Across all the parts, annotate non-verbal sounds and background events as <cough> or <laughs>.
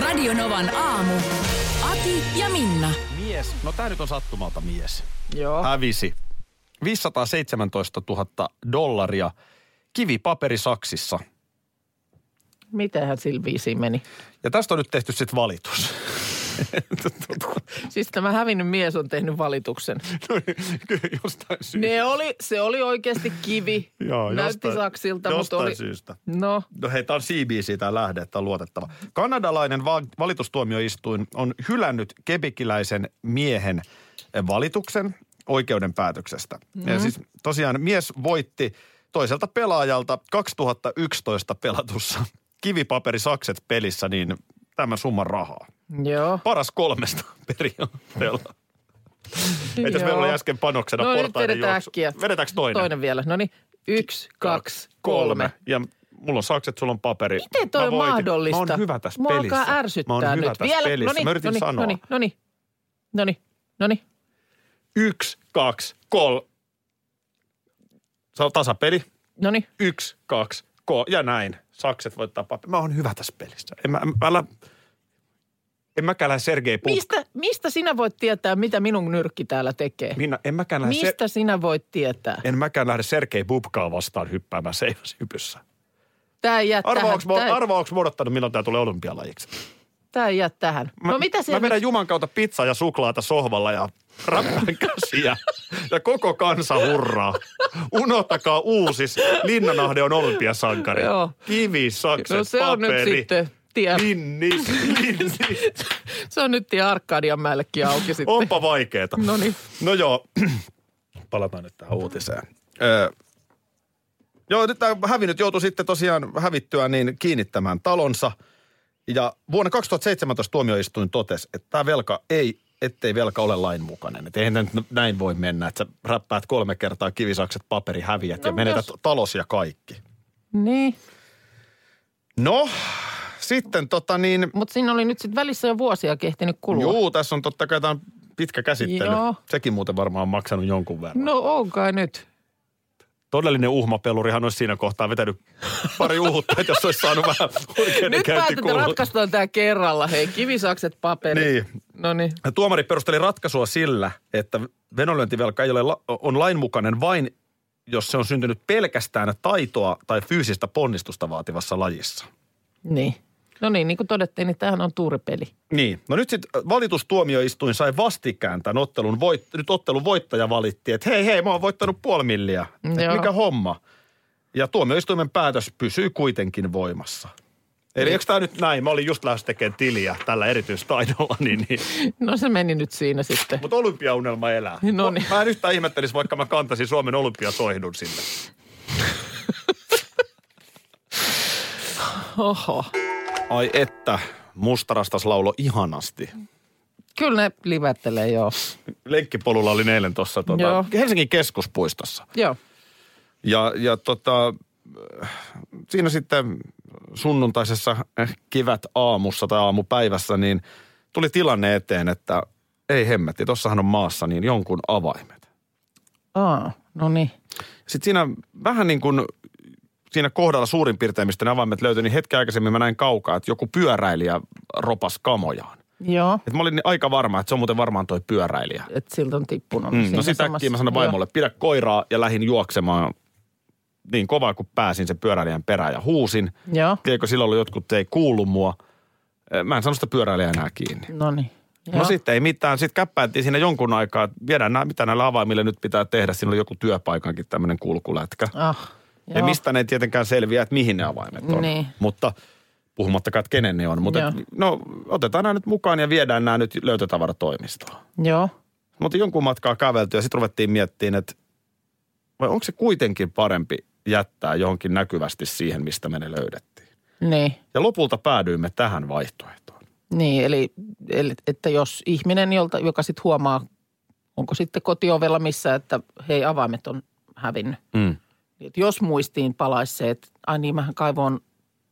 Radio Novan aamu. Ati ja Minna. Mies, no tää nyt on sattumalta mies. Joo. Hävisi 517 000 dollaria kivipaperisaksissa. Mitenhän sillä viisiin meni? Ja tästä on nyt tehty sitten valitus. <laughs> Siis tämä hävinnyt mies on tehnyt valituksen. <laughs> No, Kyllä jostain syystä. Ne oli, se oli oikeasti kivi. <laughs> Joo, Näytti jostain- saksilta, mutta jostain oli... syystä. No, No hei, tämä on CBC tämä lähde, että on luotettava. Kanadalainen va- valitustuomioistuin on hylännyt kebikiläisen miehen valituksen oikeuden päätöksestä. Mm. Ja siis tosiaan mies voitti toiselta pelaajalta 2011 pelatussa kivipaperisakset pelissä niin tämän summan rahaa. Joo. Paras kolmesta <laughs> periaatteella. <laughs> Joo. meillä oli äsken panoksena No portaiden vedetään juoksu. äkkiä. Vedetäänkö toinen? Toinen vielä. No niin, yksi, kaksi, kolme. Ja mulla on sakset, sulla on paperi. Miten toi Mä on mahdollista? Mä oon hyvä tässä Mua pelissä. alkaa Mä ärsyttää oon hyvä nyt. tässä Vielä. pelissä. Noniin, Mä yritin noniin, sanoa. Noniin, noniin, noniin, noniin, Yksi, kaksi, kolme. Se on tasapeli. noniin. Yksi, kaksi, kolme. Ja näin. Sakset voittaa paperi. Mä oon hyvä tässä pelissä. En mä, älä, en mäkään lähde Sergei Puk. Mistä, mistä sinä voit tietää, mitä minun nyrkki täällä tekee? Minä, en mäkään lähde, Mistä ser, sinä voit tietää? en mäkään lähde Sergei Bubkaa vastaan hyppäämään seiväshypyssä. Tämä jää Arvaa, tähän. onko Tää, arvaa, onko odottanut, milloin tämä tulee olympialajiksi? ei jää tähän. Mä, no mitä se mä vedän Juman kautta pizzaa ja suklaata sohvalla ja rappaan <laughs> käsiä. Ja koko kansa hurraa. Unohtakaa uusis. Linnanahde on olympiasankari. Joo. Kivi, sakset, No se on nyt paperi. sitten tie. Linnis, linnis. Se on nyt tie Arkadianmäellekin auki sitten. Onpa vaikeeta. No niin. No joo, <clears throat> palataan nyt tähän uutiseen. Öö, joo, nyt tämä hävinnyt joutui sitten tosiaan hävittyä niin kiinnittämään talonsa. Ja vuonna 2017 tuomioistuin totesi, että tämä velka ei, ettei velka ole lainmukainen. Että eihän nyt näin voi mennä, että sä räppäät kolme kertaa kivisakset, paperi, häviät No, ja menetät jos- talos ja kaikki. Niin, No, sitten tota niin, mutta siinä oli nyt sitten välissä jo vuosia kehtinyt kulua. juu, tässä on totta kai tämä on pitkä käsittely. Joo. Sekin muuten varmaan on maksanut jonkun verran. No on kai nyt. todellinen uhmapelurihan olisi siinä kohtaa vetänyt pari uhutta, että jos olisi saanut vähän Nyt päätetään, ratkaistaan tämä kerralla. Hei, kivisakset, paperi. Niin. No niin. Ja Tuomari perusteli ratkaisua sillä, että venonlyöntivelka ei ole, on lainmukainen vain, jos se on syntynyt pelkästään taitoa tai fyysistä ponnistusta vaativassa lajissa. Niin. No niin, niin kuin todettiin, niin tämähän on tuuripeli. Niin. No nyt sitten valitustuomioistuin sai vastikään tämän ottelun, voit, nyt ottelun voittaja valitti, että hei hei, mä oon voittanut puoli milliä. Joo. mikä homma? Ja tuomioistuimen päätös pysyy kuitenkin voimassa. Eli eikö tämä nyt näin? Mä olin just lähes tekemään tiliä tällä erityistaidolla, <laughs> niin, niin. No se meni nyt siinä sitten. mutta olympiaunelma elää. No niin. Mä en yhtään ihmettelisi, vaikka mä kantaisin Suomen olympiasoihdun sinne. <laughs> Oho. Ai että, mustarastas laulo ihanasti. Kyllä ne livettelee, joo. Lenkkipolulla oli eilen tuossa Joo. Helsingin keskuspuistossa. Joo. Ja, ja tota, siinä sitten sunnuntaisessa äh, kivät aamussa tai aamupäivässä, niin tuli tilanne eteen, että ei hemmetti, tossahan on maassa niin jonkun avaimet. Aa, no niin. Sitten siinä vähän niin kuin siinä kohdalla suurin piirtein, mistä ne avaimet löytyi, niin hetken aikaisemmin mä näin kaukaa, että joku pyöräilijä ropas kamojaan. Joo. Et mä olin aika varma, että se on muuten varmaan toi pyöräilijä. Että siltä on tippunut. Mm, siinä no sitä äkkiä mä sanoin vaimolle, pidä koiraa ja lähdin juoksemaan niin kovaa kuin pääsin sen pyöräilijän perään ja huusin. Joo. Tiedätkö, silloin oli jotkut, ei kuulu mua. Eh, Mä en saanut sitä pyöräilijää enää kiinni. No niin. No sitten ei mitään. Sitten käppäiltiin siinä jonkun aikaa, että viedään nämä, mitä näillä avaimille nyt pitää tehdä. Siinä oli joku työpaikankin tämmöinen kulkulätkä. Ah, Ja mistä ne ei tietenkään selviä, että mihin ne avaimet on. Niin. Mutta puhumattakaan, että kenen ne on. Mutta Joo. et, no, otetaan nämä nyt mukaan ja viedään nämä nyt löytötavaratoimistoon. Joo. Mutta jonkun matkaa kävelty ja sitten ruvettiin miettimään, että vai onko se kuitenkin parempi jättää johonkin näkyvästi siihen, mistä me ne löydettiin. Niin. Ja lopulta päädyimme tähän vaihtoehtoon. Niin, eli, eli että jos ihminen, jolta, joka sitten huomaa, onko sitten kotiovella missä, että hei avaimet on hävinnyt. Mm. Et jos muistiin palaisi se, että ai niin, mähän kaivoin,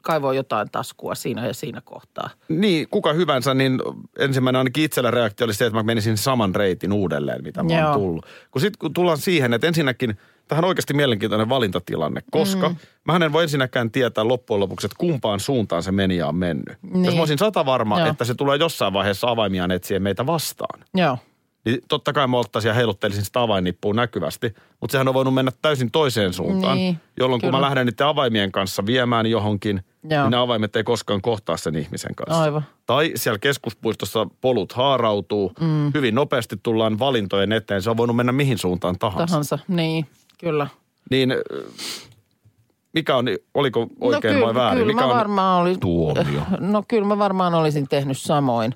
kaivoin jotain taskua siinä ja siinä kohtaa. Niin, kuka hyvänsä, niin ensimmäinen ainakin itsellä reaktio oli se, että mä menisin saman reitin uudelleen, mitä mä Joo. oon tullut. Kun sitten kun tullaan siihen, että ensinnäkin tähän on oikeasti mielenkiintoinen valintatilanne, koska mm. mä en voi ensinnäkään tietää loppujen lopuksi, että kumpaan suuntaan se meni ja on mennyt. Niin. Jos mä olisin sata varma, Joo. että se tulee jossain vaiheessa avaimiaan etsien meitä vastaan, Joo, niin totta kai mä ottaisin ja heiluttelisin sitä avainnippua näkyvästi. Mutta sehän on voinut mennä täysin toiseen suuntaan, Niin, jolloin kun kyllä. mä lähden niiden avaimien kanssa viemään johonkin, Joo. niin ne avaimet ei koskaan kohtaa sen ihmisen kanssa. Aivan. Tai siellä keskuspuistossa polut haarautuu, mm. hyvin nopeasti tullaan valintojen eteen. Se on voinut mennä mihin suuntaan tahansa. tahansa. Niin, kyllä. Niin äh, mikä on, oliko oikein no, vai väärin? Kyllä mikä mä on varmaan olin, tuomio? No kyllä mä varmaan olisin tehnyt samoin.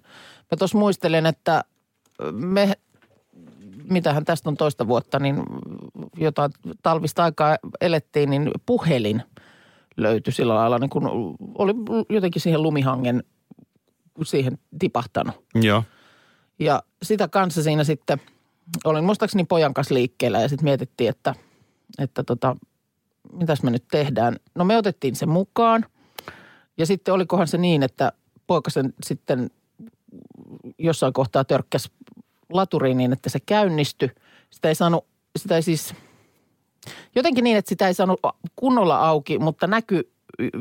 Mä tuossa muistelen, että me, mitähän tästä on toista vuotta, niin jotain talvista aikaa elettiin, niin puhelin löytyi sillä lailla, niin kun oli jotenkin siihen lumihangen siihen tipahtanut. Joo. Ja sitä kanssa siinä sitten, olin muistaakseni pojan kanssa liikkeellä ja sitten mietittiin, että, että tota, mitäs me nyt tehdään. No me otettiin se mukaan ja sitten olikohan se niin, että poika sen sitten jossain kohtaa törkkäsi laturiin niin, että se käynnistyi. Sitä ei saanut, sitä ei siis, jotenkin niin, että sitä ei saanut kunnolla auki, mutta näkyi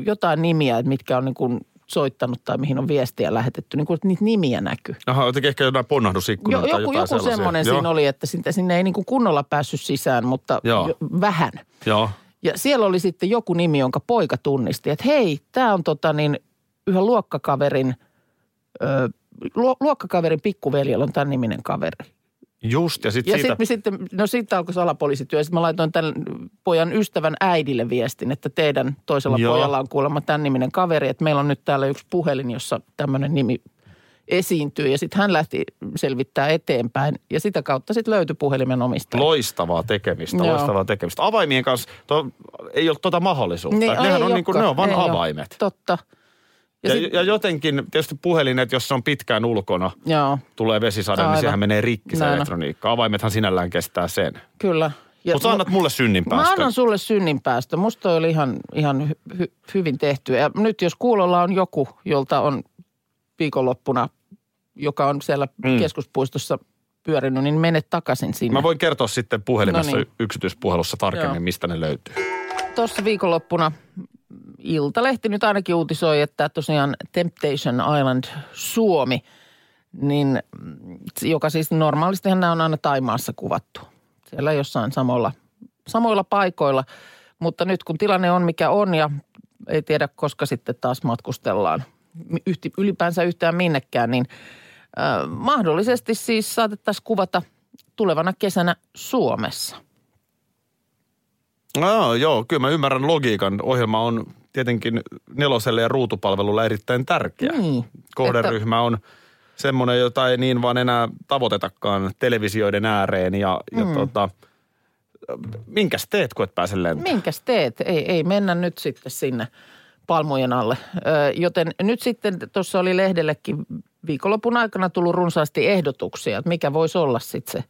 jotain nimiä, että mitkä on niin kuin soittanut tai mihin on viestiä lähetetty. Niin kuin että niitä nimiä näkyy. Aha, jotenkin ehkä jotain ponnahdusikkunoita Jo, tai joku jotain joku sellaisia. semmoinen Joo. siinä oli, että sinne, sinne ei niin kuin kunnolla päässyt sisään, mutta Joo. jo, vähän. Joo. Ja siellä oli sitten joku nimi, jonka poika tunnisti, että hei, tämä on tota niin, yhden luokkakaverin, ö, luokkakaverin pikkuveljellä on tämän niminen kaveri. Just, ja sitten Ja siitä... sitten sitten, no sitten alkoi salapoliisityö. Ja sitten mä laitoin tämän pojan ystävän äidille viestin, että teidän toisella Joo. Pojalla on kuulemma tämän niminen kaveri. Että meillä on nyt täällä yksi puhelin, jossa tämmöinen nimi esiintyy. Ja sitten hän lähti selvittää eteenpäin. Ja sitä kautta sitten löytyi puhelimen omistaja. Loistavaa tekemistä, Joo. loistavaa tekemistä. Avaimien kanssa to, ei ole tuota mahdollisuutta. Niin, Nehän on niin kuin, ne on vain Ei ole. avaimet. Totta. Ja, sit, ja jotenkin tietysti puhelinet, jos se on pitkään ulkona, joo, tulee vesisade, niin sehän menee rikki se Näin elektroniikka. Avaimethan sinällään kestää sen. kyllä. Mutta sä annat mulle synninpäästön. Mä annan sulle synninpäästö. Musta toi oli ihan, ihan hy, hy, hyvin tehty. Ja nyt jos kuulolla on joku, jolta on viikonloppuna, joka on siellä Mm. keskuspuistossa pyörinyt, niin mene takaisin sinne. Mä voin kertoa sitten puhelimessa No niin. yksityispuhelussa tarkemmin, Joo. mistä ne löytyy. Tuossa viikonloppuna Iltalehti nyt ainakin uutisoi, että tosiaan Temptation Island Suomi, niin mm, joka siis normaalistihan nämä on aina Taimaassa kuvattu. Siellä jossain samoilla, samoilla paikoilla. Mutta nyt kun tilanne on mikä on ja ei tiedä koska sitten taas matkustellaan yhti, ylipäänsä yhtään minnekään, niin äh, mahdollisesti siis saatettaisiin kuvata tulevana kesänä Suomessa. No, joo, kyllä mä ymmärrän logiikan. Ohjelma on tietenkin neloselle ja ruutupalvelulle erittäin tärkeä. Niin, Kohderyhmä on semmoinen, jota ei niin vaan enää tavoitetakaan televisioiden ääreen. Ja, ja Mm. tota, minkäs teet, kun et pääse lentämään? Minkäs teet? Ei, ei mennä nyt sitten sinne palmujen alle. Ö, joten nyt sitten tuossa oli lehdellekin viikonlopun aikana tullut runsaasti ehdotuksia, että mikä voisi olla sitten se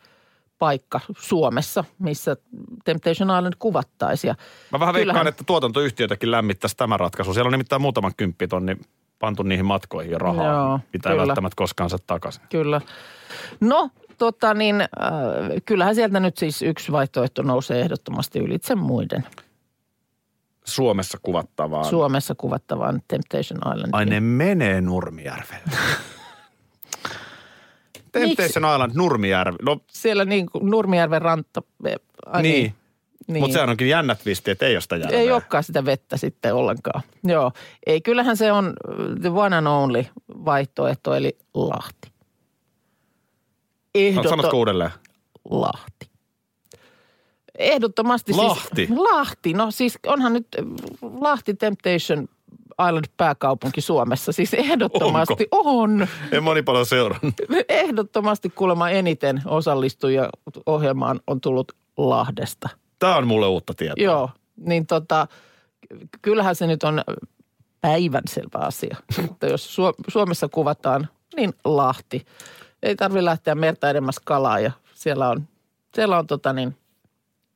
paikka Suomessa, missä Temptation Island kuvattaisiin. Ja Mä vähän veikkaan, kyllähän- että tuotantoyhtiötäkin lämmittäisi tämä ratkaisu. Siellä on nimittäin muutaman kymppitonni pantu niihin matkoihin ja rahaa. Joo, Pitää kyllä. välttämättä koskaan saada takaisin. Kyllä. No, tota niin, äh, kyllähän sieltä nyt siis yksi vaihtoehto nousee ehdottomasti ylitse muiden Suomessa kuvattavaan. Suomessa kuvattavaan Temptation Islandiin. Ai ne menee Nurmijärvelle. <laughs> Temptation Island Nurmijärvi. No Siellä niin kuin Nurmijärven ranta. Ai niin. niin. niin. Mutta sehän onkin jännä twisti, että ei ole sitä järveä. Ei olekaan sitä vettä sitten ollenkaan. Joo. Ei, kyllähän se on the one and only vaihtoehto, eli Lahti. No, Ehdotto- sanotko uudelleen? Lahti. Ehdottomasti Lahti? siis... Lahti. No siis onhan nyt Lahti Temptation Island pääkaupunki Suomessa. Siis ehdottomasti on. En moni paljon seurannut. Ehdottomasti kuulemma eniten osallistujia ohjelmaan on tullut Lahdesta. Tämä on mulle uutta tietoa. Joo, niin tota, kyllähän se nyt on päivänselvä asia. Mutta jos Suo- Suomessa kuvataan, niin Lahti. Ei tarvitse lähteä merta edemmäs kalaa ja siellä on, siellä on tota niin,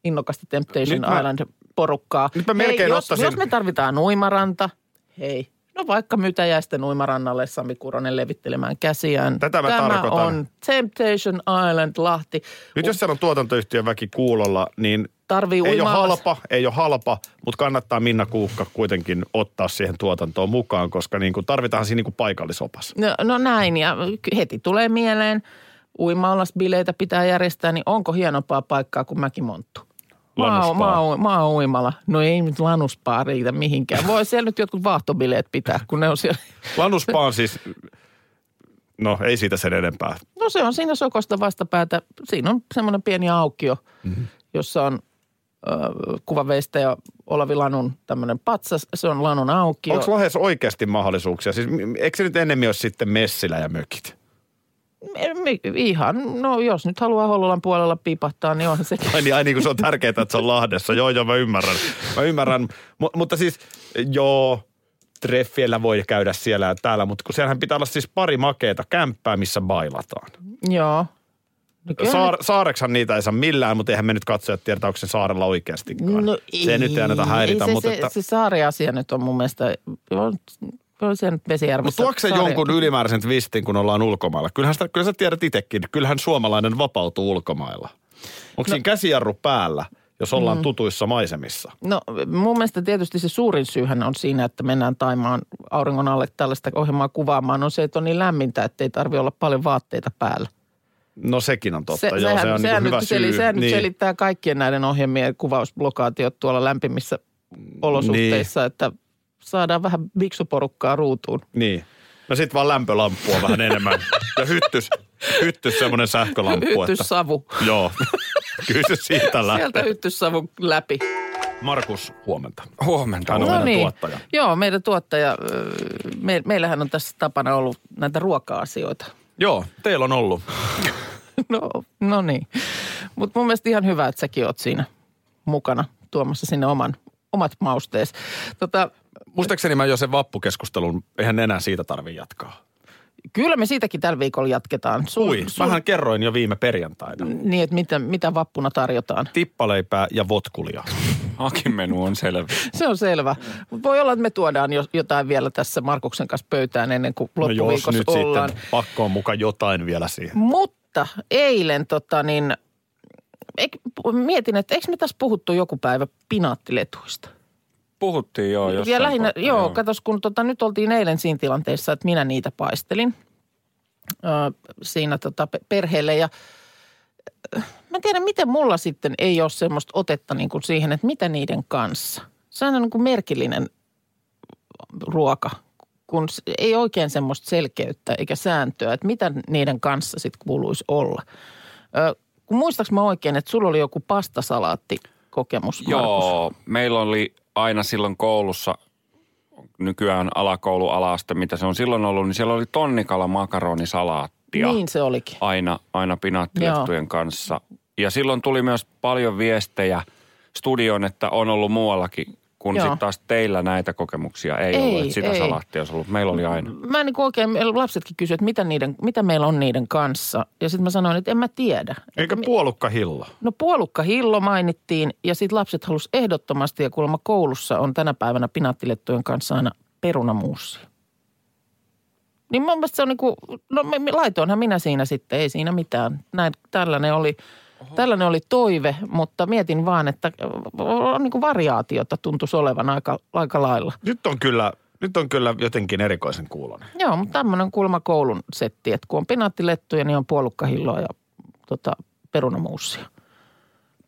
innokasta Temptation Nyt mä- Island porukkaa. Nyt mä melkein hei, jos, jos me tarvitaan uimaranta, hei, no vaikka Mytäjäisten uimarannalle Sami Kuronen levittelemään käsiään. Tätä mä Tämä tarkoitan. on Temptation Island Lahti. Nyt jos siellä on tuotantoyhtiön väki kuulolla, niin Tarvii ei ole halpa, ei ole halpa, mutta kannattaa Minna Kuukka kuitenkin ottaa siihen tuotantoon mukaan, koska niin kuin tarvitaan siinä niin kuin paikallisopas. No, no näin, ja heti tulee mieleen, uimaalasbileitä pitää järjestää, niin onko hienompaa paikkaa kuin Mäkimonttu? Maa, maa, maa uimala. No ei nyt lanuspaa riitä mihinkään. Voi siellä nyt jotkut vaahtobileet pitää, kun ne on siellä. Lanuspa on siis, no ei siitä sen enempää. No se on siinä sokosta vastapäätä. Siinä on semmoinen pieni aukio, mm-hmm. jossa on äh, kuvaveistäjä Olavi Lanun tämmöinen patsas. Se on Lanun aukio. Onko Lahdessa oikeasti mahdollisuuksia? Siis eikö se nyt enemmän ole sitten Messilä ja mökit? Ihan, no jos nyt haluaa Hollolan puolella pipahtaa, niin onhan se Ai niin, ai niin kuin se on tärkeää, että se on Lahdessa. Joo, joo, mä ymmärrän. Mä ymmärrän. M- mutta siis, joo, treffiellä voi käydä siellä ja täällä, mutta kun siellähän pitää olla siis pari makeeta kämppää, missä bailataan. Joo. No kyllä Saar, saareksan niitä ei saa millään, mutta eihän me nyt katsojat tiedetä, onko se saarella oikeastikaan. No se nyt ei anneta häiritä, ei se, mutta... se, että, se saariasia nyt on mun mielestä, on, se nyt Vesijärvessä. mutta tuokse jonkun ylimääräisen twistin, kun ollaan ulkomailla? Kyllähän, sitä, kyllä sä tiedät itsekin, kyllähän suomalainen vapautuu ulkomailla. Onko no, siinä käsijarru päällä, jos ollaan mm. tutuissa maisemissa? No mun mielestä tietysti se suurin syyhän on siinä, että mennään Taimaan auringon alle tällaista ohjelmaa kuvaamaan, on se, että on niin lämmintä, että ei tarvi olla paljon vaatteita päällä. No sekin on totta, Se, joo, sehän, se on sehän, niin hyvä nyt, syy. sehän niin. nyt selittää kaikkien näiden ohjelmien kuvausblokaatiot tuolla lämpimissä olosuhteissa, niin. että saadaan vähän biksuporukkaa ruutuun. Niin. No sit vaan lämpölampua vähän enemmän. <laughs> Ja hyttys, hyttys semmoinen sähkölamppu. Että, Hyttyssavu. joo, <laughs> kyllä se siitä Sieltä lähtee. hyttyssavu läpi. Markus, huomenta. Huomenta. Hän on No meidän niin. tuottaja. Joo, meidän tuottaja, me, meillähän on tässä tapana ollut näitä ruoka-asioita. Joo, teillä on ollut. <laughs> No, no niin. Mutta mun mielestä ihan hyvä, että säkin oot siinä mukana tuomassa sinne oman, omat maustees. Tota, Muistaakseni mä jo sen vappukeskustelun, eihän enää siitä tarvi jatkaa. kyllä me siitäkin tällä viikolla jatketaan. Sun, Ui, mähän kerroin jo viime perjantaina. Niin, että mitä, mitä vappuna tarjotaan. Tippaleipää ja votkulia. Hakimenu on selvä. <laughs> Se on selvä. Voi olla, että me tuodaan jo, jotain vielä tässä Markuksen kanssa pöytään ennen kuin No jos loppuviikossa nyt ollaan. sitten pakko on mukaan jotain vielä siihen. Mutta eilen tota niin, eik, mietin, että eikö me tässä puhuttu joku päivä pinaattiletuista? Puhuttiin joo jossain ja lähinnä, kohtaa, joo, katos kun tota, nyt oltiin eilen siinä tilanteessa, että minä niitä paistelin ö, siinä tota, pe- perheelle ja ö, mä en tiedä, miten mulla sitten ei ole semmoista otetta niin kuin siihen, että mitä niiden kanssa. Se on niin kuin merkillinen ruoka, kun ei oikein semmoista selkeyttä eikä sääntöä, että mitä niiden kanssa sitten kuuluisi olla. Ö, kun muistaaks mä oikein, että sulla oli joku pastasalaatti kokemus, Markus? Joo, meillä oli aina silloin koulussa, nykyään alakoulu alasta, mitä se on silloin ollut, niin siellä oli tonnikala makaronisalaattia. Niin se olikin. aina, aina pinaattilehtujen kanssa. Ja silloin tuli myös paljon viestejä studioon, että on ollut muuallakin, kun sitten taas teillä näitä kokemuksia ei, Ei, ollut. Että sitä ei. salaattia olisi ollut. Meillä oli aina. Mä en niin oikein, lapsetkin kysyivät, että mitä, niiden, mitä meillä on niiden kanssa. Ja sitten mä sanoin, että en mä tiedä. Eikä Että mi- puolukka hillo. No puolukka hillo mainittiin ja sitten lapset halus ehdottomasti ja kuulemma koulussa on tänä päivänä pinaattilettujen kanssa aina perunamuussi. Niin mun mielestä se on niinku, no me- me- laitoinhan minä siinä sitten, ei siinä mitään. Näin, tällainen oli, tällainen oli toive, mutta mietin vaan, että on niinku variaatiota tuntuisi olevan aika, aika lailla. Nyt on kyllä, nyt on kyllä jotenkin erikoisen kuulonen. Joo, mutta tämmöinen kuulemma koulun setti, että kun on pinaattilettuja, niin on puolukkahilloa ja tota, perunamuussia.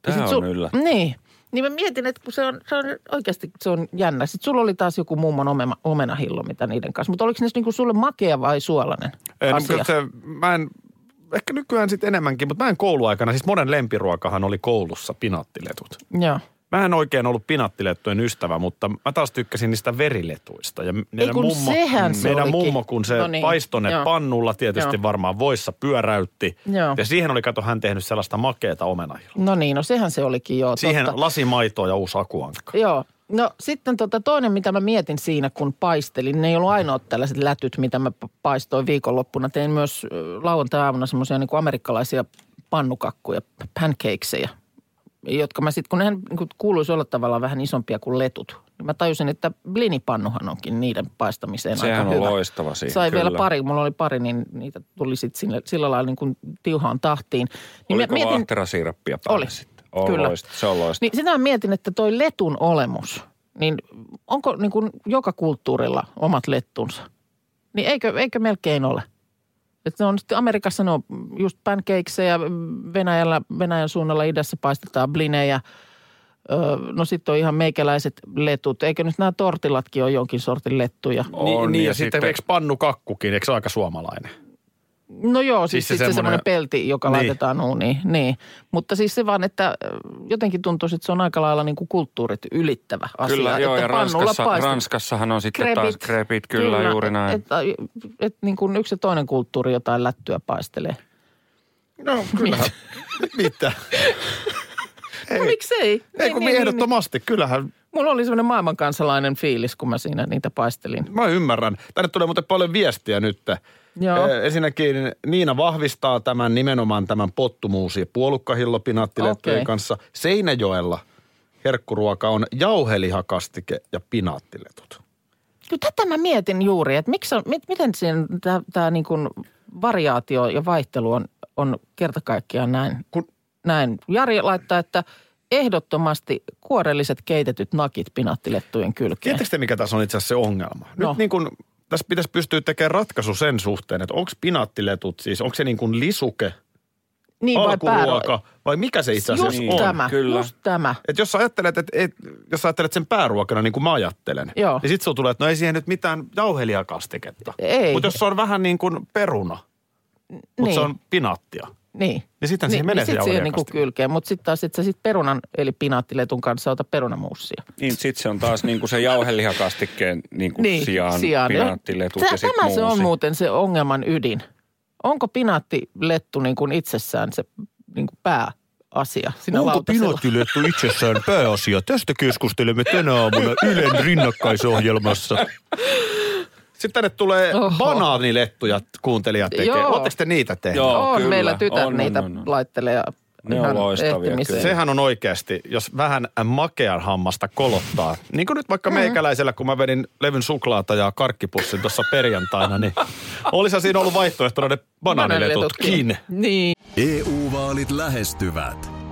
Tämä on sul- yllä. Niin. Niin mä mietin, että kun se on, se on oikeasti se on jännä. Sitten sulla oli taas joku mummon omena, omenahillo, mitä niiden kanssa. Mutta oliko ne niinku sulle makea vai suolainen Ei, asia? se, mä en, ehkä nykyään sitten enemmänkin, mutta mä en kouluaikana, siis monen lempiruokahan oli koulussa pinaattiletut. Joo. Mä en oikein ollut pinaattilettujen ystävä, mutta mä taas tykkäsin niistä veriletuista. Ja meidän kun sehän se meidän olikin. mummo, kun se No niin, paistoi ne joo. pannulla, tietysti Joo. varmaan voissa pyöräytti. Joo. Ja siihen oli, kato, hän tehnyt sellaista makeeta omenahilloa. No niin, no sehän se olikin joo. Siihen totta. lasimaitoa ja uusi akuankka. Joo. No sitten tota, toinen, mitä mä mietin siinä, kun paistelin, ne ei ollut ainoat tällaiset lätyt, mitä mä pa- paistoin viikonloppuna. Tein myös lauantai-aamuna semmoisia niin amerikkalaisia pannukakkuja, pancakeseja, jotka mä sitten, kun nehän niin kuuluisi olla tavallaan vähän isompia kuin letut, niin mä tajusin, että blinipannuhan onkin niiden paistamiseen Sehän aika on hyvä. loistava siinä, Sai vielä kyllä. pari, mulla oli pari, niin niitä tuli sitten sillä, lailla niin kuin tiuhaan tahtiin. Niin Oliko mietin, vaahterasiirappia päälle Oli. sitten? On Kyllä. Loist, se on loistava. niin sitä mä mietin, että toi letun olemus, niin onko niin kuin joka kulttuurilla omat lettunsa? Niin eikö, eikö melkein ole? Että ne on sitten Amerikassa ne on just pancakeseja, Venäjällä, Venäjän suunnalla idässä paistetaan blinejä. Öö, no sitten on ihan meikäläiset letut. Eikö nyt nämä tortilatkin ole jonkin sortin lettuja? On, niin, niin, ja, ja sitten, sitten- eikö pannukakkukin, eikö aika suomalainen? No joo, siis, Siis se se, semmoinen- semmoinen pelti, joka Niin. laitetaan uuniin. Niin. Mutta siis se vaan, että ö, jotenkin tuntuu, että se on aika lailla niin kuin kulttuurit ylittävä asia. Kyllä, joo, että ja Ranskassa, paistet- Ranskassahan on sitten taas krepit, kyllä, kyllä juuri näin. Että et, niin kuin yksi ja toinen kulttuuri jotain lättyä paistelee. No kyllähän. Mitä? <laughs> No miksei? Ei Niin, kun niin, niin, ehdottomasti, kyllähän niin. Mulla oli semmoinen maailmankansalainen fiilis, kun mä siinä niitä paistelin. Mä ymmärrän. Tänne tulee muuten paljon viestiä nyt. Joo. Ensinnäkin Niina vahvistaa tämän nimenomaan tämän pottumuusi ja puolukkahillopinaattilettujen Okei. kanssa. Seinäjoella herkkuruoka on jauhelihakastike ja pinaattiletut. Kyllä tätä mä mietin juuri, että miksi on, mit, miten tämä niin kuin variaatio ja vaihtelu on, on kerta kaikkiaan näin. Kun- näin. Jari laittaa, että ehdottomasti kuorelliset keitetyt nakit pinaattilettujen kylkeen. Tiedättekö te, mikä tässä on itse asiassa se ongelma? No. Nyt niin kuin, tässä pitäisi pystyä tekemään ratkaisu sen suhteen, että onko pinaattiletut siis, onko se niin kuin lisuke, niin vai alkuruoka vai mikä se itse asiassa Just on? tämä, kyllä. just tämä. Et jos sä ajattelet, että et, jos sä ajattelet sen pääruokana niin kuin mä ajattelen, Joo. niin sit sulla tulee, että no ei siihen nyt mitään jauhelihakastiketta. Ei. Mutta jos se on vähän niin kuin peruna, mutta niin. se on pinaattia. Niin. Niin sitten siihen menee niin se sit siihen niinku kylkeen, mutta sitten taas sit sä sit perunan eli pinaattiletun kanssa ota perunamuussia. Niin, sitten se on taas niin kuin se jauhelihakastikkeen niin kuin Niin, sijaan, sijaan. pinaattiletut Tä- ja sitten Tämä se on muusi. muuten se ongelman ydin. Onko pinaattilettu niin kuin itsessään se niin kuin pääasia siinä lautasella? pinaattilettu itsessään pääasia? Tästä keskustelemme tänä aamuna Ylen rinnakkaisohjelmassa. <laughs> Sitten tänne tulee Oho. banaanilettuja kuuntelijat tekee. Joo. Oletteko te niitä tehneet? Joo. on, kyllä. meillä tytär On, on, niitä on, on. laittelee Ne on loistavia, kyllä. Sehän on oikeasti, jos vähän makean hammasta kolottaa. Niin kuin nyt vaikka meikäläisellä, kun mä vedin levyn suklaata ja karkkipussin tuossa perjantaina, niin olisi siinä ollut vaihtoehtona ne banaaniletutkin. Niin. EU-vaalit E lähestyvät.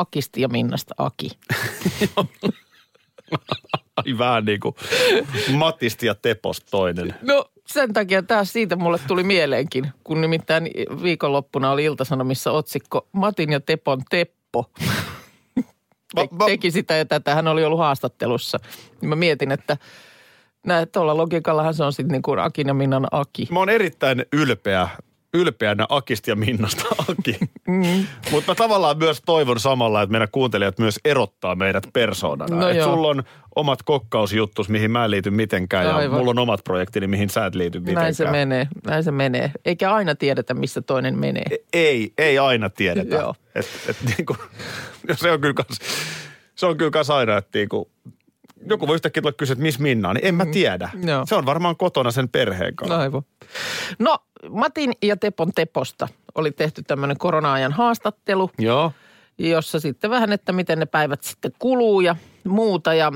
Akisti ja Minnasta Aki. <laughs> Ai vähän niin kuin Matisti ja Tepos toinen. No sen takia taas siitä mulle tuli mieleenkin, kun nimittäin viikonloppuna oli Iltasanomissa otsikko Matin ja Tepon Teppo. <laughs> Te, teki sitä ja tätä, hän oli ollut haastattelussa. Niin Mä mietin, että näin, tuolla logiikallahan se on sitten niin kuin Akin ja Minnan Aki. Mä oon erittäin ylpeä, ylpeänä Akista ja Minnasta <laughs> Aki. Mm. Mutta mä tavallaan myös toivon samalla, että meidän kuuntelijat myös erottaa meidät persoonana. No Et joo. sulla on omat kokkausjuttus, mihin mä en liity mitenkään ja Aivan. mulla on omat projektini, mihin sä et liity mitenkään. Näin se menee, näin se menee. Eikä aina tiedetä, missä toinen menee. Ei, ei aina tiedetä. Joo. Et, et niinku, <laughs> se on kyllä kans, se on kyllä kans aina, että niinku, joku voi yhtäkkiä tulla kysyä, että missä Minna on, niin en mä tiedä. Mm. Se on varmaan kotona sen perheen kanssa. Aivan. No, Matin ja Tepon Teposta oli tehty tämmöinen korona-ajan haastattelu. Joo. jossa sitten vähän, että miten ne päivät sitten kuluu ja muuta. Ja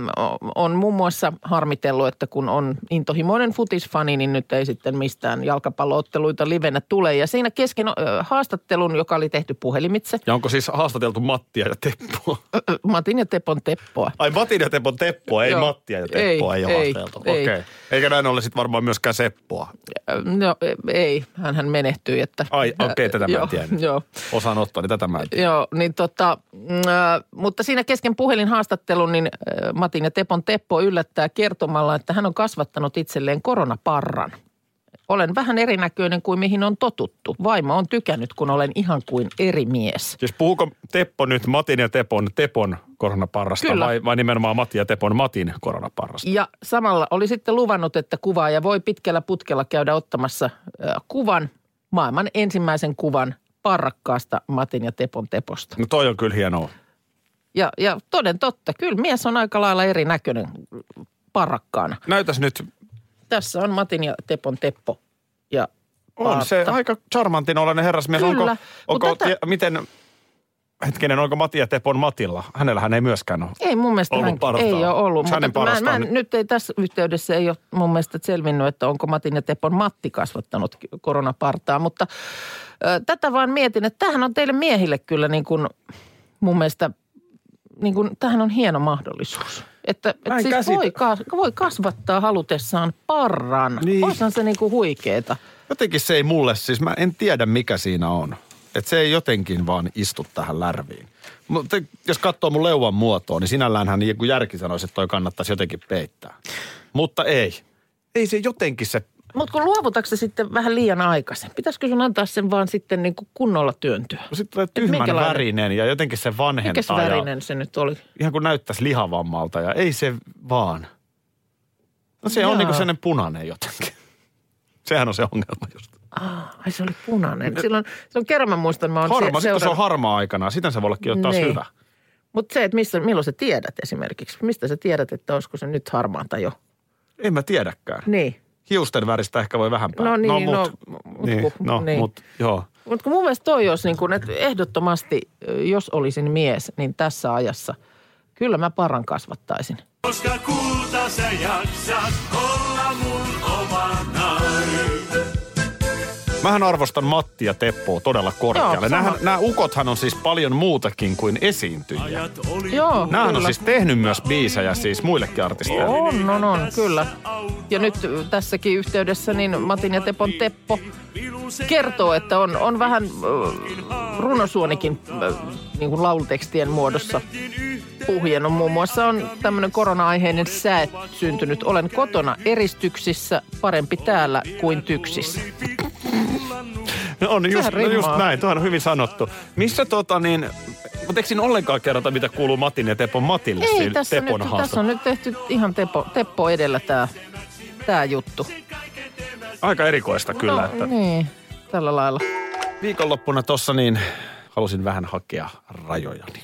on muun muassa harmitellut, että kun on intohimoinen futisfani, niin nyt ei sitten mistään jalkapallootteluita livenä tule. Ja siinä kesken haastattelun, joka oli tehty puhelimitse, Ja onko siis haastateltu Mattia ja Teppoa? Matin ja Tepon Teppoa. Ai Matin ja Tepon Teppoa, ei Joo. Mattia ja Teppoa ei, Ei, ole ei, haasteltu. ei. Okei. Eikä näin ole sitten varmaan myöskään Seppoa. No ei, hän menehtyi. Että, Ai, okei, tätä mä en Joo, tiennyt. Joo. Osaan ottaa, niin tätä mä en tiedä. Joo, niin tota, mm, mutta siinä kesken puhelinhaastattelun, niin Matin ja Tepon Teppo yllättää kertomalla, että hän on kasvattanut itselleen koronaparran. Olen vähän erinäköinen kuin mihin on totuttu. Vaimo on tykännyt, kun olen ihan kuin eri mies. Siis puhuuko Teppo nyt Matin ja Tepon Tepon koronaparrasta Kyllä. vai, vai nimenomaan Matti ja Tepon Matin koronaparrasta? Ja samalla oli sitten luvannut, että kuvaaja voi pitkällä putkella käydä ottamassa äh, kuvan, maailman ensimmäisen kuvan parrakkaasta Matin ja Tepon Teposta. No toi on kyllä hienoa. Ja, ja toden totta, kyllä mies on aika lailla erinäköinen parrakkaana. Näytäs nyt, Tässä on Matin ja Tepon Teppo. Ja on se Paatta. aika charmantin olainen herrasmies. Kyllä, Onko, onko tätä- miten, hetkinen, onko Matti ja Tepon Matilla? Hänellähän ei myöskään ole. Ei mun mielestä Ollut hän, partaa. ei ole ollut. Onks hänen Mutta mä, mä, nyt? nyt ei tässä yhteydessä ei ole mun mielestä selvinnyt, että onko Matin ja Tepon Matti kasvattanut koronapartaa. Mutta ö, tätä vaan mietin, että tämähän on teille miehille kyllä niin kuin mun mielestä, niin kuin, tämähän on hieno mahdollisuus. Että, että siis käsitä. voi, kas, voi kasvattaa halutessaan parran. Niin. Olisihan se niin kuin huikeeta. Jotenkin se ei mulle, siis mä en tiedä mikä siinä on. Että se ei jotenkin vaan istu tähän lärviin. Mutta jos katsoo mun leuan muotoa, niin sinälläänhän joku järki sanoisi, että toi kannattaisi jotenkin peittää. Mutta ei. Ei se jotenkin se, Mutta kun luovutatko se sitten vähän liian aikaisin? Pitäisikö sun antaa sen vaan sitten niin kuin kunnolla työntyä? sitten tulee tyhmän värinen ja jotenkin se vanhentaa. Mikäs ja värinen se nyt oli? ihan kuin näyttäisi lihavammalta ja ei se vaan. No se on Jaa. niin kuin sellainen punainen jotenkin. Sehän on se ongelma just. Ah, ai se oli punainen. Silloin, silloin kerran mä muistan, mä oon Harma, se, sitten se on harmaa aikana. Sitä se voi ollakin jo taas Niin. hyvä. Mutta se, että missä, milloin sä tiedät esimerkiksi. Mistä sä tiedät, että olisiko se nyt harmaata jo? En mä tiedäkään. Niin. Hiusten väristä ehkä voi vähän päättää. No niin, mut, no, mut niin, kun- no, niin. mut, joo. Mutta kun mun mielestä toi olisi niin kuin, että ehdottomasti, jos olisin mies, niin tässä ajassa kyllä mä paran kasvattaisin. Koska kulta sä jaksat olla mun Mähän arvostan Matti ja Teppoa todella korkealle. Nämähän, nämä ukothan on siis paljon muutakin kuin esiintyjiä. Joo, Nämähän on kyllä. siis tehnyt myös biisejä siis muillekin artisteille. On, on, on, kyllä. Ja nyt tässäkin yhteydessä niin Matin ja Tepon Teppo kertoo, että on, on vähän äh, runosuonikin äh, niin kuin laulutekstien muodossa puhjennut. Muun muassa on tämmöinen korona-aiheinen säät syntynyt. Olen kotona eristyksissä, parempi täällä kuin tyksissä. No on just, no just näin, tuohan on hyvin sanottu. Missä tota niin, mutta eikö siinä ollenkaan kerrota, mitä kuuluu Matin ja Tepon Matille Ei, tässä, Tepon nyt, tässä on nyt tehty ihan Teppo, Teppo edellä tämä tää juttu. Aika erikoista kyllä, no, että niin, tällä lailla. viikonloppuna tossa niin halusin vähän hakea rajojani.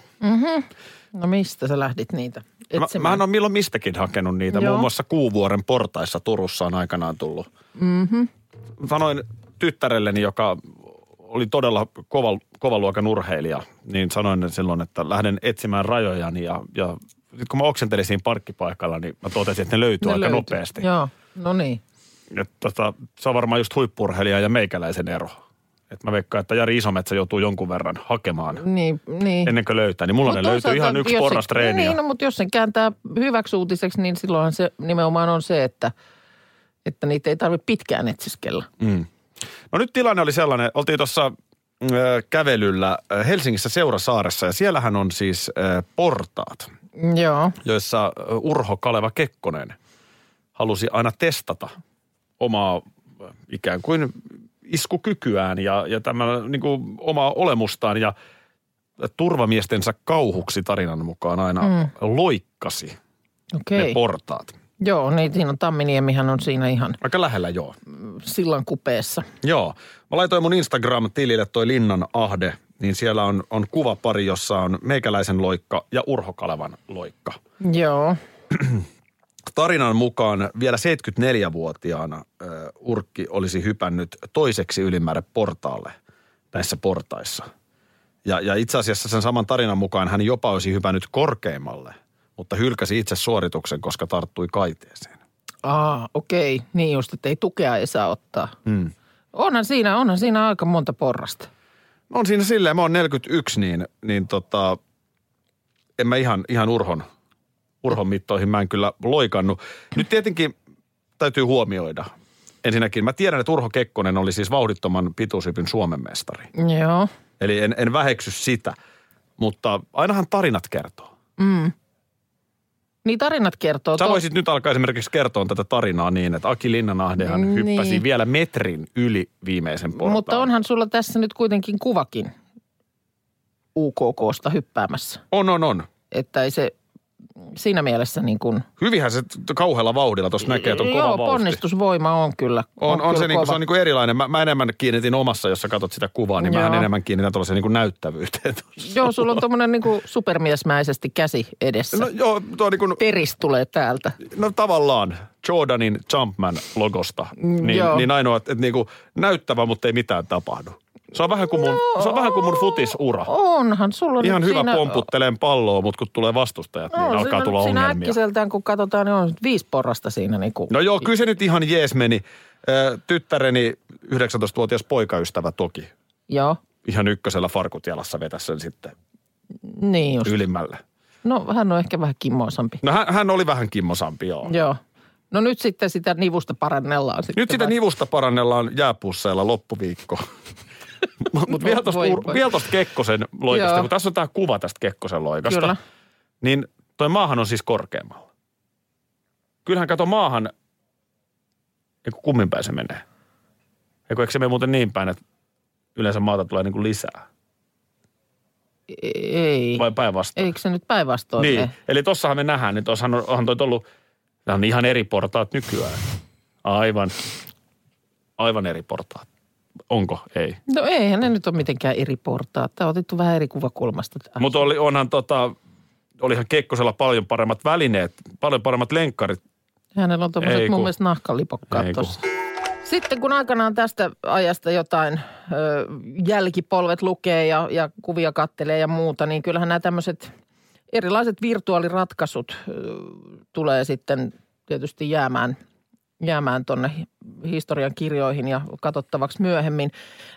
No mistä sä lähdit niitä Mä, etsimään? mähän on milloin mistäkin hakenut niitä. Joo. Muun muassa Kuuvuoren portaissa Turussa on aikanaan tullut. Mm-hmm. Sanoin tyttärelleni, joka oli todella kova, kova luokan urheilija, niin sanoin silloin, että lähden etsimään rajojani ja, ja sitten kun mä oksentelin siinä parkkipaikalla, niin mä totesin, että ne löytyy Ne aika löytyy. nopeasti. Joo, no niin. Et tota, se on varmaan just huippurheilija ja meikäläisen ero. Et mä veikkaan, että Jari Isometsä joutuu jonkun verran hakemaan Niin, niin. ennen kuin löytää. Niin mulla Mut ne löytyy ihan yksi porras treeniä. Niin, no, mutta jos sen kääntää hyväksi uutiseksi, niin silloinhan se nimenomaan on se, että, että niitä ei tarvitse pitkään etsiskellä. Mm. No nyt tilanne oli sellainen, oltiin tuossa äh, kävelyllä äh, Helsingissä Seurasaaressa ja siellähän on siis äh, portaat, Joo. joissa Urho Kaleva Kekkonen halusi aina testata omaa ikään kuin iskukykyään ja, ja tämä niin kuin omaa olemustaan ja turvamiestensä kauhuksi tarinan mukaan aina mm. loikkasi Okei. ne portaat. Joo, niin siinä on Tamminiemihän on siinä ihan Aika lähellä joo. sillan kupeessa. Joo. Mä laitoin mun Instagram-tilille toi Linnan Ahde, niin siellä on, on kuvapari, jossa on meikäläisen loikka ja Urho Kalevan loikka. Joo. <clears throat> Tarinan mukaan vielä 74-vuotiaana äh, Urkki olisi hypännyt toiseksi ylimmäärä portaalle näissä portaissa. Ja, ja itse asiassa sen saman tarinan mukaan hän jopa olisi hypännyt korkeimmalle, mutta hylkäsi itse suorituksen, koska tarttui kaiteeseen. Aa, okei. Niin just, että ei tukea ei saa ottaa. Hmm. Onhan siinä, onhan siinä aika monta porrasta. On siinä silleen, mä oon 41, niin, niin tota, en mä ihan, ihan urhon, urhon mittoihin mä en kyllä loikannut. Nyt tietenkin täytyy huomioida. Ensinnäkin mä tiedän, että Urho Kekkonen oli siis vauhdittoman pituushypyn Suomen mestari. Joo. Eli en, en väheksy sitä, mutta ainahan tarinat kertoo. Niin tarinat kertoo. Sä to- voisit nyt alkaa esimerkiksi kertoa tätä tarinaa niin, että Aki Linnanahdehan Niin. hyppäsi vielä metrin yli viimeisen portaan. Mutta onhan sulla tässä nyt kuitenkin kuvakin UKKsta hyppäämässä. On, on, on. Että ei se siinä mielessä niin kuin... Hyvinhän se kauhealla vauhdilla tuossa näkee, että on kova Joo, vauhti. ponnistusvoima on kyllä. On, on kyllä se, niinku, se kova. on niinku erilainen. Mä, mä enemmän kiinnitin omassa, jos sä katsot sitä kuvaa, niin mä enemmän kiinnitän tuollaiseen niinku näyttävyyteen. tuossa. Joo, sulla on tuommoinen niin supermiesmäisesti käsi edessä. No joo, tuo niinku, Peris tulee täältä. no tavallaan Jordanin Jumpman-logosta. Niin, joo. niin ainoa, että et niinku näyttävä, mutta ei mitään tapahdu. Se on vähän kuin mun, se on vähän kuin mun futisura. Onhan sulla Ihan hyvä siinä, pomputteleen palloa, mutta kun tulee vastustajat, niin No, alkaa siinä, tulla siinä ongelmia. äkkiseltään, kun katsotaan, niin on viisi porrasta siinä. Niin kuin, No joo, kyllä se nyt ihan jees meni. Tyttäreni 19-vuotias poikaystävä toki. Joo, Ihan ykkösellä farkut jalassa vetäisi sen sitten niin just. ylimmälle. No hän on ehkä vähän kimmoisampi. No hän, hän oli vähän kimmosampi, joo. Joo. No nyt sitten sitä nivusta parannellaan. Sitten Nyt sitä vai- nivusta parannellaan jääpusseilla loppuviikko. <laughs> Mutta vielä tuosta tosta Kekkosen loikasta, Joo. kun tässä on tämä kuva tästä Kekkosen loikasta. Kyllä. Niin toi maahan on siis korkeammalla. Kyllähän kato maahan, eikö kummin päin se menee? Eikö, eikö se mene muuten niin päin, että yleensä maata tulee niin kuin lisää? Ei. Vai päinvastoin? Eikö se nyt päinvastoin Niin, mene? eli tossahan me nähdään, niin tossahan on, onhan toi ollut, nämä on ihan eri portaat nykyään. Aivan, aivan eri portaat. Onko? Ei. No eihän ne nyt ole mitenkään eri portaat. Tämä on otettu vähän eri kuvakulmasta. Mutta oli, onhan tota, olihan Kekkosella paljon paremmat välineet, paljon paremmat lenkkarit. Hänellä on tuommoiset mun mielestä nahkalipokkaat tuossa. Sitten kun aikanaan tästä ajasta jotain ö, jälkipolvet lukee ja, ja kuvia kattelee ja muuta, niin kyllähän nämä tämmöiset erilaiset virtuaaliratkaisut ö, tulee sitten tietysti jäämään, jäämään tuonne historian kirjoihin ja katsottavaksi myöhemmin.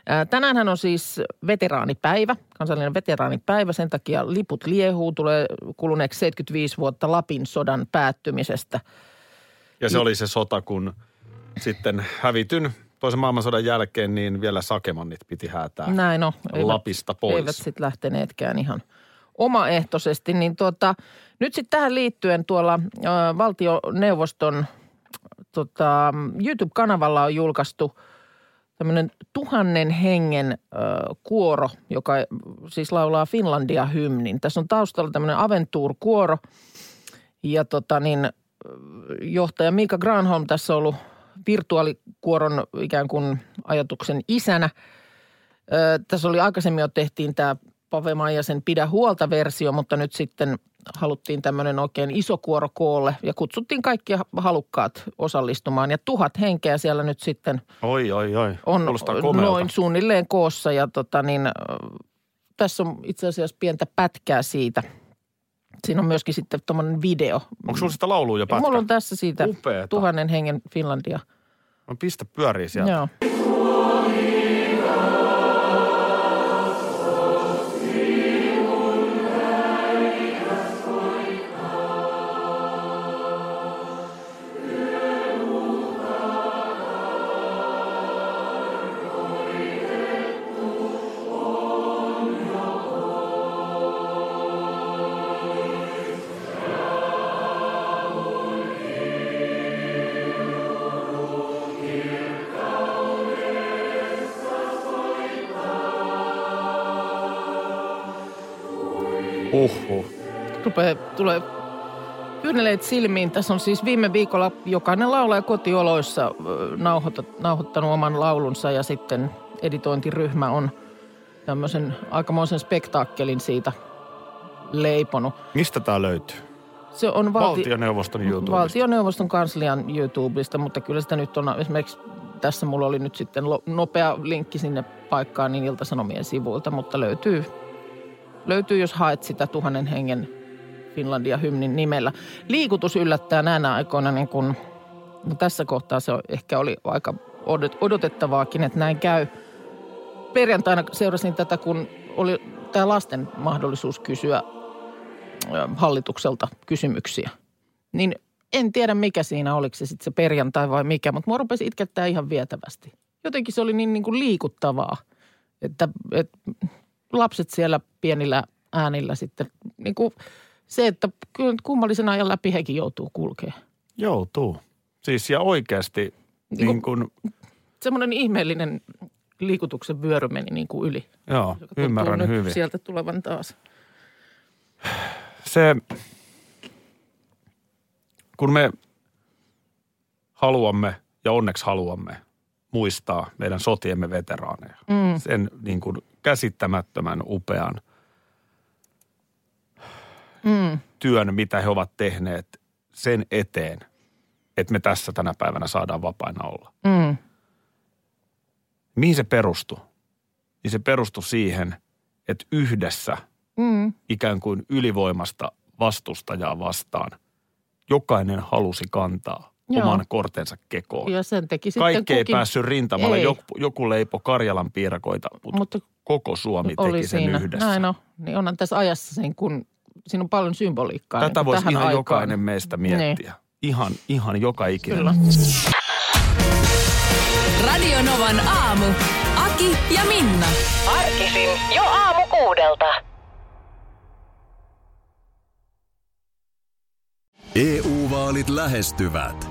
Ää, Tänäänhän on siis veteraanipäivä, kansallinen veteraanipäivä. Sen takia liput liehuu, tulee kuluneeksi 75 vuotta Lapin sodan päättymisestä – Ja se oli se sota, kun sitten hävityn toisen maailmansodan jälkeen, niin vielä sakemannit piti häätää Näin on. Lapista pois. Eivät sitten lähteneetkään ihan omaehtoisesti. Niin tuota, nyt sitten tähän liittyen tuolla ö, valtioneuvoston tota, YouTube-kanavalla on julkaistu tämmöinen tuhannen hengen ö, kuoro, joka siis laulaa Finlandia-hymnin. Tässä on taustalla tämmöinen Aventur-kuoro ja tota niin, johtaja Mika Granholm tässä on ollut virtuaalikuoron ikään kuin ajatuksen isänä. Ö, tässä oli aikaisemmin jo tehtiin tämä Pave Maijasen Pidä huolta versio, mutta nyt sitten haluttiin tämmöinen oikein iso kuoro koolle ja kutsuttiin kaikki halukkaat osallistumaan. Ja tuhat henkeä siellä nyt sitten Oi, oi, oi. on noin suunnilleen koossa ja tota niin, tässä on itse asiassa pientä pätkää siitä. Siinä on myöskin sitten tuommoinen video. Onko sulla sitä laulua jo pätkä? Mulla on tässä siitä Upeeta. tuhannen hengen Finlandia. No pistä pyörii sieltä. Joo. Tulee kyyneleet silmiin. Tässä on siis viime viikolla jokainen laulaja kotioloissa nauhoittanut oman laulunsa ja sitten editointiryhmä on tämmöisen aikamoisen spektaakkelin siitä leiponut. Mistä tää löytyy? Se on valti- Valtioneuvoston YouTubesta. Valtioneuvoston kanslian YouTubesta, mutta kyllä sitä nyt on esimerkiksi tässä mulla oli nyt sitten nopea linkki sinne paikkaan niin Ilta-Sanomien sivuilta, mutta löytyy Löytyy, jos haet sitä tuhannen hengen Finlandia-hymnin nimellä. Liikutus yllättää näinä aikoina niin kuin, no tässä kohtaa se ehkä oli aika odot- odotettavaakin, että näin käy. Perjantaina seurasin tätä, kun oli tämä lasten mahdollisuus kysyä hallitukselta kysymyksiä. Niin en tiedä mikä siinä, oliko se sitten se perjantai vai mikä, mutta mua rupesi itkettää ihan vietävästi. Jotenkin se oli niin, niin kuin liikuttavaa, että, että lapset siellä pienillä äänillä sitten, niin kuin se, että kyllä kummallisen ajan läpi hekin joutuu kulkemaan. Joutuu. Siis ja oikeasti Niin niin kuin, Semmoinen ihmeellinen liikutuksen vyöry meni niin kuin yli. joo, ymmärrän nyt hyvin. sieltä tulevan taas. se, kun me haluamme ja onneksi haluamme muistaa meidän sotiemme veteraaneja. Mm. Sen niin kuin käsittämättömän upean mm. työn, mitä he ovat tehneet sen eteen, että me tässä tänä päivänä saadaan vapaina olla. Mm. Mihin se perustui? Niin se perustui siihen, että yhdessä Mm. ikään kuin ylivoimasta vastustajaa vastaan jokainen halusi kantaa Joo. oman kortensa kekoon. Ja sen teki sitten Kaikki ei kukin. päässyt rintamalle. Ei. Joku, joku leipo Karjalan piirakoita, mutta, Mutta koko Suomi oli teki sen siinä. yhdessä. Näin on. Niin onhan tässä ajassa sen, kun siinä on paljon symboliikkaa. Tätä niin voisi tähän ihan aikaan. jokainen meistä miettiä. Ihan, ihan joka ikinen. Kyllä. Radio Novan aamu. Aki ja Minna. Arkisin jo aamu kuudelta. EU-vaalit lähestyvät.